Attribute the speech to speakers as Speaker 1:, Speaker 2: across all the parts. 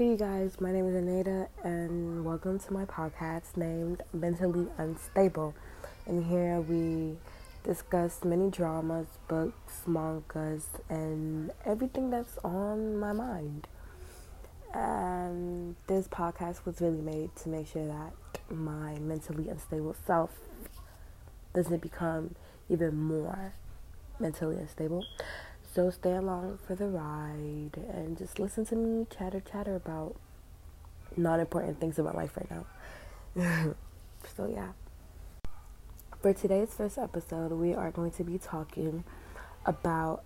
Speaker 1: Hey you guys, my name is Anita and welcome to my podcast named Mentally Unstable. And here we discuss many dramas, books, mangas, and everything that's on my mind. And this podcast was really made to make sure that my mentally unstable self doesn't become even more mentally unstable. So stay along for the ride and just listen to me chatter chatter about non important things about life right now. so yeah. For today's first episode, we are going to be talking about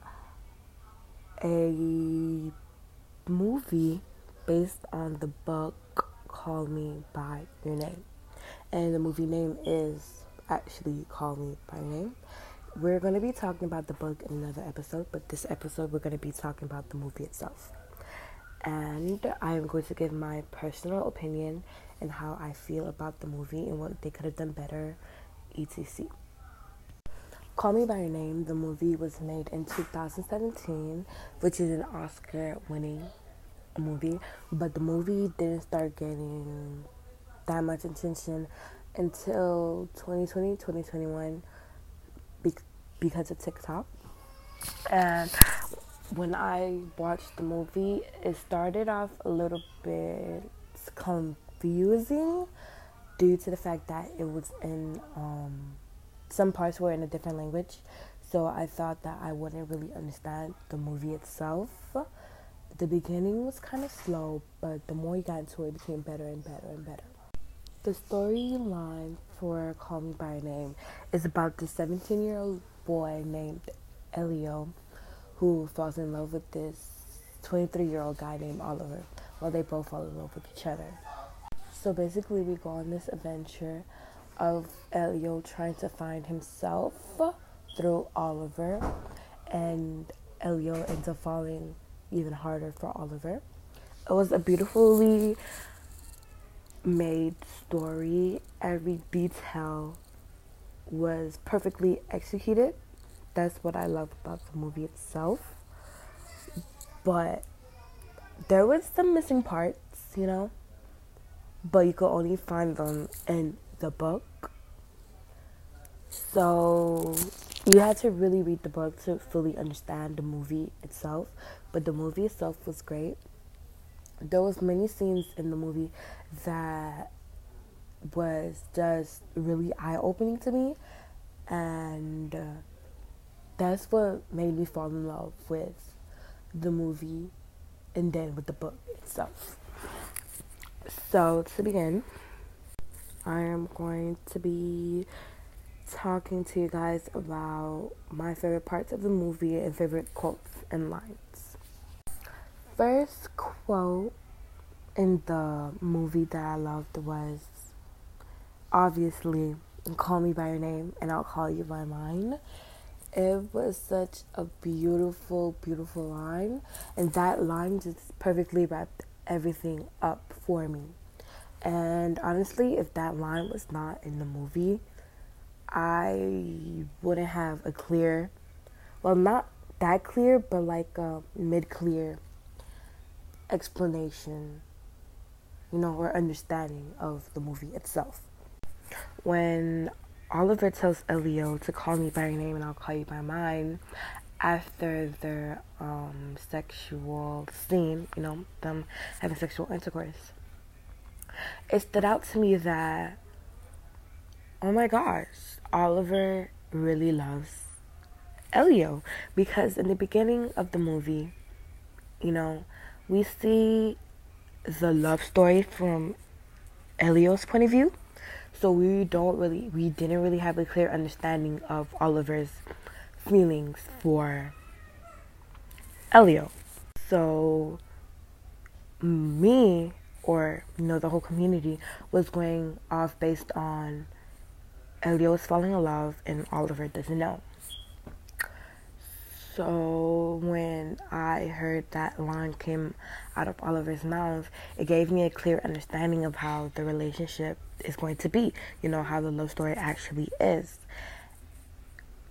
Speaker 1: a movie based on the book Call Me by Your Name. And the movie name is actually Call Me by Your Name. We're going to be talking about the book in another episode, but this episode we're going to be talking about the movie itself. And I am going to give my personal opinion and how I feel about the movie and what they could have done better, etc. Call Me By Your Name, the movie was made in 2017, which is an Oscar winning movie, but the movie didn't start getting that much attention until 2020, 2021 because of TikTok. And when I watched the movie, it started off a little bit confusing due to the fact that it was in um, some parts were in a different language. So I thought that I wouldn't really understand the movie itself. The beginning was kind of slow, but the more you got into it, it became better and better and better. The storyline for Call Me By Name is about the 17 year old boy named Elio who falls in love with this 23 year old guy named Oliver. Well, they both fall in love with each other. So basically, we go on this adventure of Elio trying to find himself through Oliver, and Elio ends up falling even harder for Oliver. It was a beautifully made story. Every detail was perfectly executed. That's what I love about the movie itself. But there was some missing parts, you know, but you could only find them in the book. So you had to really read the book to fully understand the movie itself. But the movie itself was great. There was many scenes in the movie that was just really eye opening to me, and uh, that's what made me fall in love with the movie and then with the book itself. So, to begin, I am going to be talking to you guys about my favorite parts of the movie and favorite quotes and lines. First quote in the movie that I loved was obviously call me by your name and I'll call you by mine. It was such a beautiful, beautiful line, and that line just perfectly wrapped everything up for me. And honestly, if that line was not in the movie, I wouldn't have a clear, well, not that clear, but like a mid clear explanation, you know, or understanding of the movie itself when Oliver tells Elio to call me by your name and I'll call you by mine after their um, sexual scene, you know, them having sexual intercourse, it stood out to me that, oh my gosh, Oliver really loves Elio. Because in the beginning of the movie, you know, we see the love story from Elio's point of view so we don't really, we didn't really have a clear understanding of Oliver's feelings for Elio. So me or you know the whole community was going off based on Elio's falling in love and Oliver doesn't know. So when I heard that line came out of Oliver's mouth, it gave me a clear understanding of how the relationship is going to be, you know, how the love story actually is.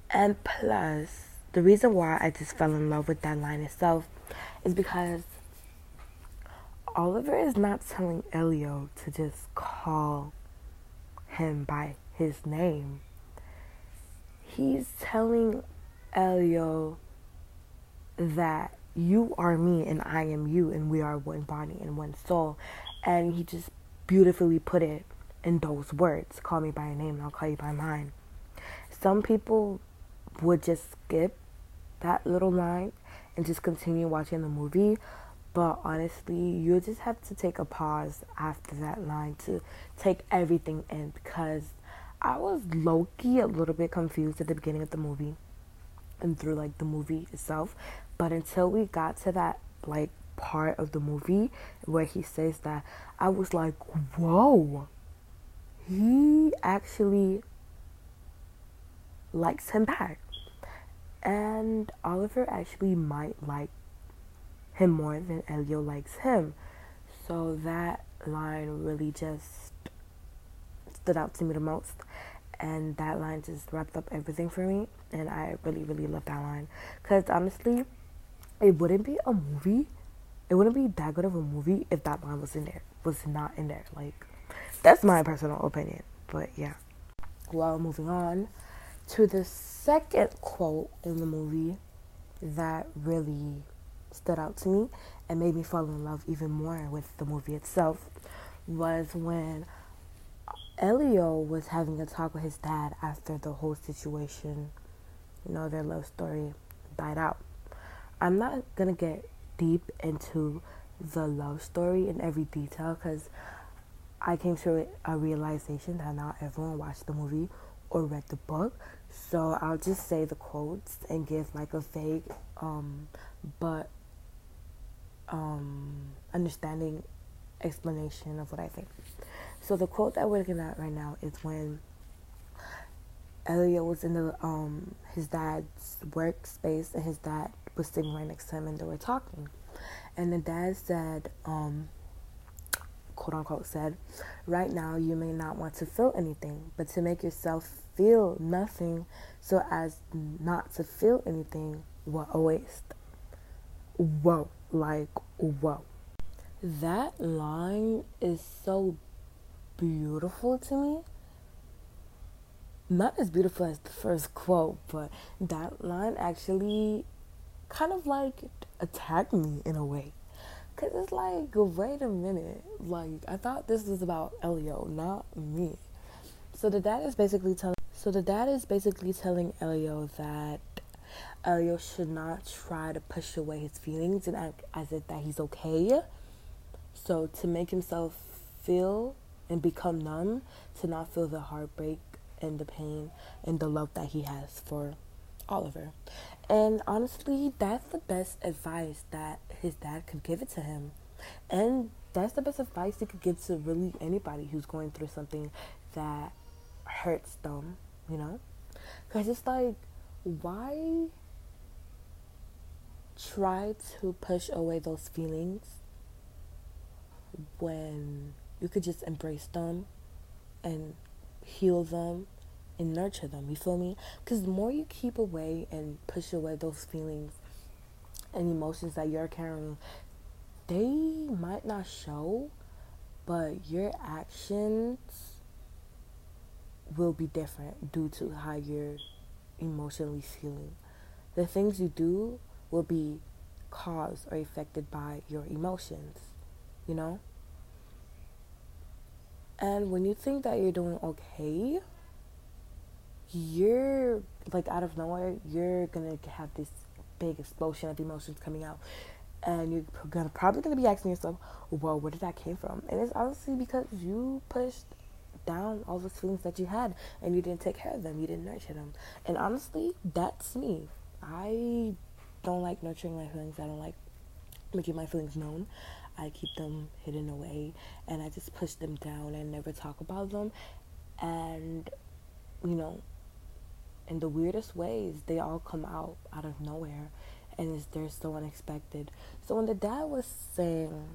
Speaker 1: And plus, the reason why I just fell in love with that line itself is because Oliver is not telling Elio to just call him by his name. He's telling Elio that you are me and I am you and we are one body and one soul. And he just beautifully put it in those words call me by your name and I'll call you by mine. Some people would just skip that little line and just continue watching the movie. But honestly, you just have to take a pause after that line to take everything in because I was low key a little bit confused at the beginning of the movie and through like the movie itself. But until we got to that like part of the movie where he says that, I was like, whoa, he actually likes him back. And Oliver actually might like him more than Elio likes him. So that line really just stood out to me the most. And that line just wrapped up everything for me. And I really, really love that line. Because honestly, it wouldn't be a movie. It wouldn't be that good of a movie if that line was in there. Was not in there. Like, that's my personal opinion. But yeah. Well, moving on to the second quote in the movie that really stood out to me and made me fall in love even more with the movie itself was when Elio was having a talk with his dad after the whole situation, you know, their love story died out. I'm not gonna get deep into the love story in every detail because I came to a realization that not everyone watched the movie or read the book. So I'll just say the quotes and give like a vague um, but um, understanding explanation of what I think. So the quote that we're looking at right now is when Elio was in the um his dad's workspace and his dad was sitting right next to him and they were talking. And the dad said, um, quote unquote said, Right now you may not want to feel anything, but to make yourself feel nothing so as not to feel anything, what a waste. Whoa, like whoa. That line is so beautiful to me. Not as beautiful as the first quote, but that line actually kind of like attacked me in a way. Cause it's like, wait a minute. Like I thought this was about Elio, not me. So the dad is basically telling. So the dad is basically telling Elio that Elio should not try to push away his feelings and act as if that he's okay. So to make himself feel and become numb, to not feel the heartbreak and the pain and the love that he has for Oliver. And honestly, that's the best advice that his dad could give it to him. And that's the best advice he could give to really anybody who's going through something that hurts them, you know? Because it's like, why try to push away those feelings when you could just embrace them and heal them and nurture them. You feel me? Because the more you keep away and push away those feelings and emotions that you're carrying, they might not show, but your actions will be different due to how you're emotionally feeling. The things you do will be caused or affected by your emotions, you know? And when you think that you're doing okay, you're like out of nowhere, you're gonna have this big explosion of emotions coming out. And you're gonna probably gonna be asking yourself, well, where did that came from? And it's honestly because you pushed down all those feelings that you had and you didn't take care of them, you didn't nurture them. And honestly, that's me. I don't like nurturing my feelings. I don't like making my feelings known. I keep them hidden away and I just push them down and never talk about them. And, you know, in the weirdest ways, they all come out out of nowhere and they're so unexpected. So when the dad was saying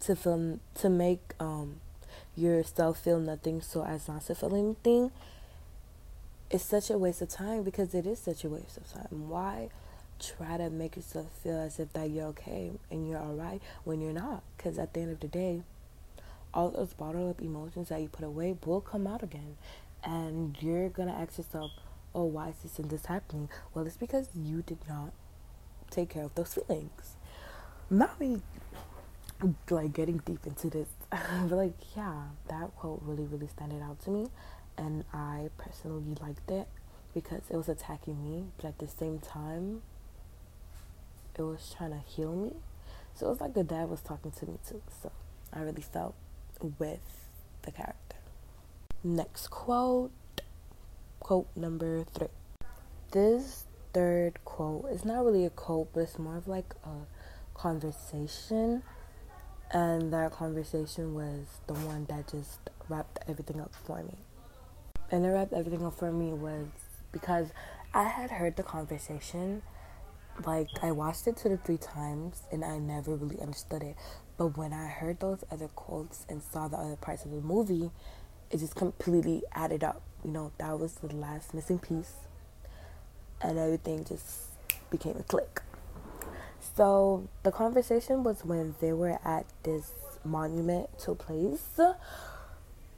Speaker 1: to feel, to make um, yourself feel nothing so as not to feel anything, it's such a waste of time because it is such a waste of time. Why? Try to make yourself feel as if that you're okay and you're all right when you're not. Because at the end of the day, all those bottled up emotions that you put away will come out again. And you're going to ask yourself, oh, why is this and this happening? Well, it's because you did not take care of those feelings. Not me, like getting deep into this, but like, yeah, that quote really, really standed out to me. And I personally liked it because it was attacking me, but at the same time, it was trying to heal me. So it was like the dad was talking to me too. So I really felt with the character. Next quote, quote number three. This third quote is not really a quote, but it's more of like a conversation. And that conversation was the one that just wrapped everything up for me. And it wrapped everything up for me was because I had heard the conversation. Like, I watched it two to three times and I never really understood it. But when I heard those other quotes and saw the other parts of the movie, it just completely added up. You know, that was the last missing piece. And everything just became a click. So the conversation was when they were at this monument to a place.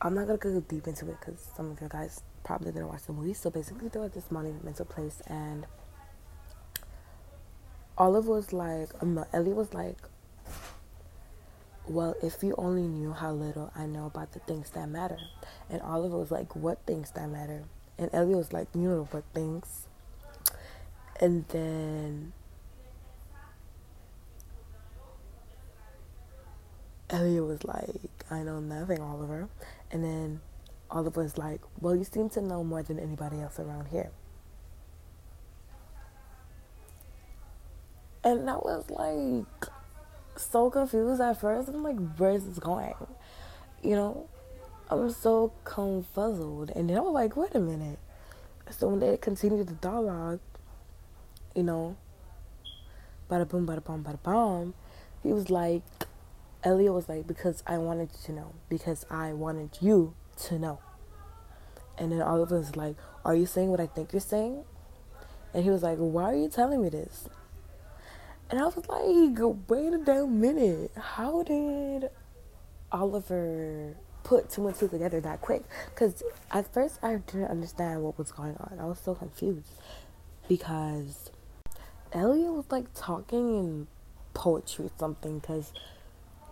Speaker 1: I'm not gonna go deep into it because some of you guys probably didn't watch the movie. So basically, they were at this monumental place, and Olive was like, um, Ellie was like, well, if you only knew how little I know about the things that matter. And Oliver was like, what things that matter? And Ellie was like, you know what things? And then Elio was like, I know nothing, Oliver. And then Oliver was like, Well, you seem to know more than anybody else around here. And I was like so confused at first. I'm like, Where's this going? You know? I'm so confuzzled. And then I was like, Wait a minute. So when they continued the dialogue, you know, bada boom, bada boom, bada boom, he was like, Elio was like, because I wanted you to know, because I wanted you to know. And then all of us like, are you saying what I think you're saying? And he was like, why are you telling me this? And I was like, wait a damn minute. How did Oliver put two and two together that quick? Because at first I didn't understand what was going on. I was so confused because Elio was like talking in poetry or something because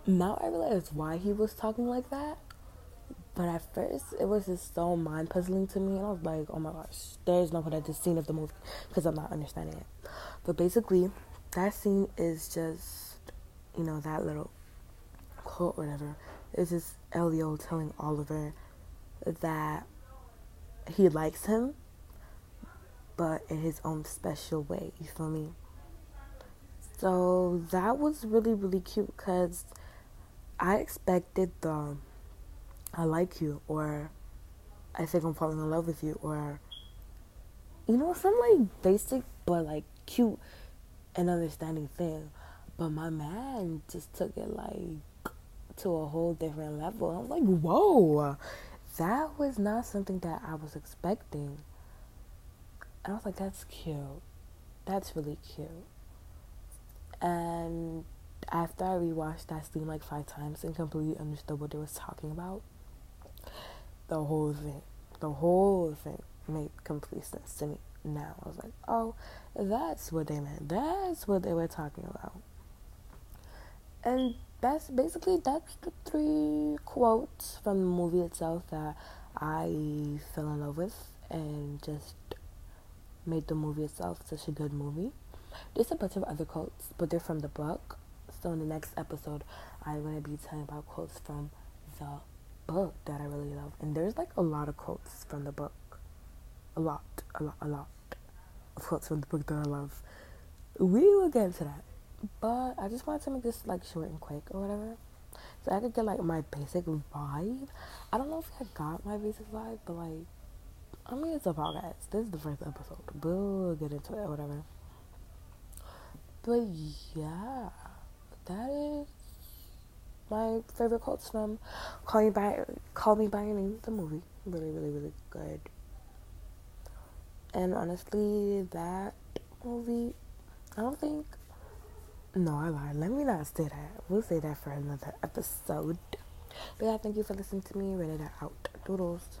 Speaker 1: now I realize why he was talking like that. But at first, it was just so mind puzzling to me, and I was like, "Oh my gosh, there's no point at this scene of the movie because I'm not understanding it." But basically, that scene is just, you know, that little quote, whatever. It's just Elio telling Oliver that he likes him, but in his own special way. You feel me? So that was really, really cute because I expected the I like you or I think I'm falling in love with you or you know, some like basic but like cute and understanding thing. But my man just took it like to a whole different level. I'm like, whoa, that was not something that I was expecting. And I was like, that's cute. That's really cute. And after I rewatched that scene like five times and completely understood what they was talking about, the whole thing, the whole thing made complete sense to me. Now I was like, oh, that's what they meant. That's what they were talking about. And that's basically that's the three quotes from the movie itself that I fell in love with and just made the movie itself such a good movie. There's a bunch of other quotes, but they're from the book. So in the next episode, I'm gonna be telling about quotes from the book that I really love, and there's like a lot of quotes from the book, a lot, a lot, a lot of quotes from the book that I love. We will get into that, but I just wanted to make this like short and quick or whatever, so I could get like my basic vibe. I don't know if I got my basic vibe, but like, I mean, it's a podcast. This is the first episode. We'll get into it or whatever. But yeah that is my favorite quotes from Call Me by Call Me by Your Name, the movie. Really, really, really good. And honestly, that movie, I don't think. No, I lied. Let me not say that. We'll say that for another episode. But yeah, thank you for listening to me. Read it out. Doodles.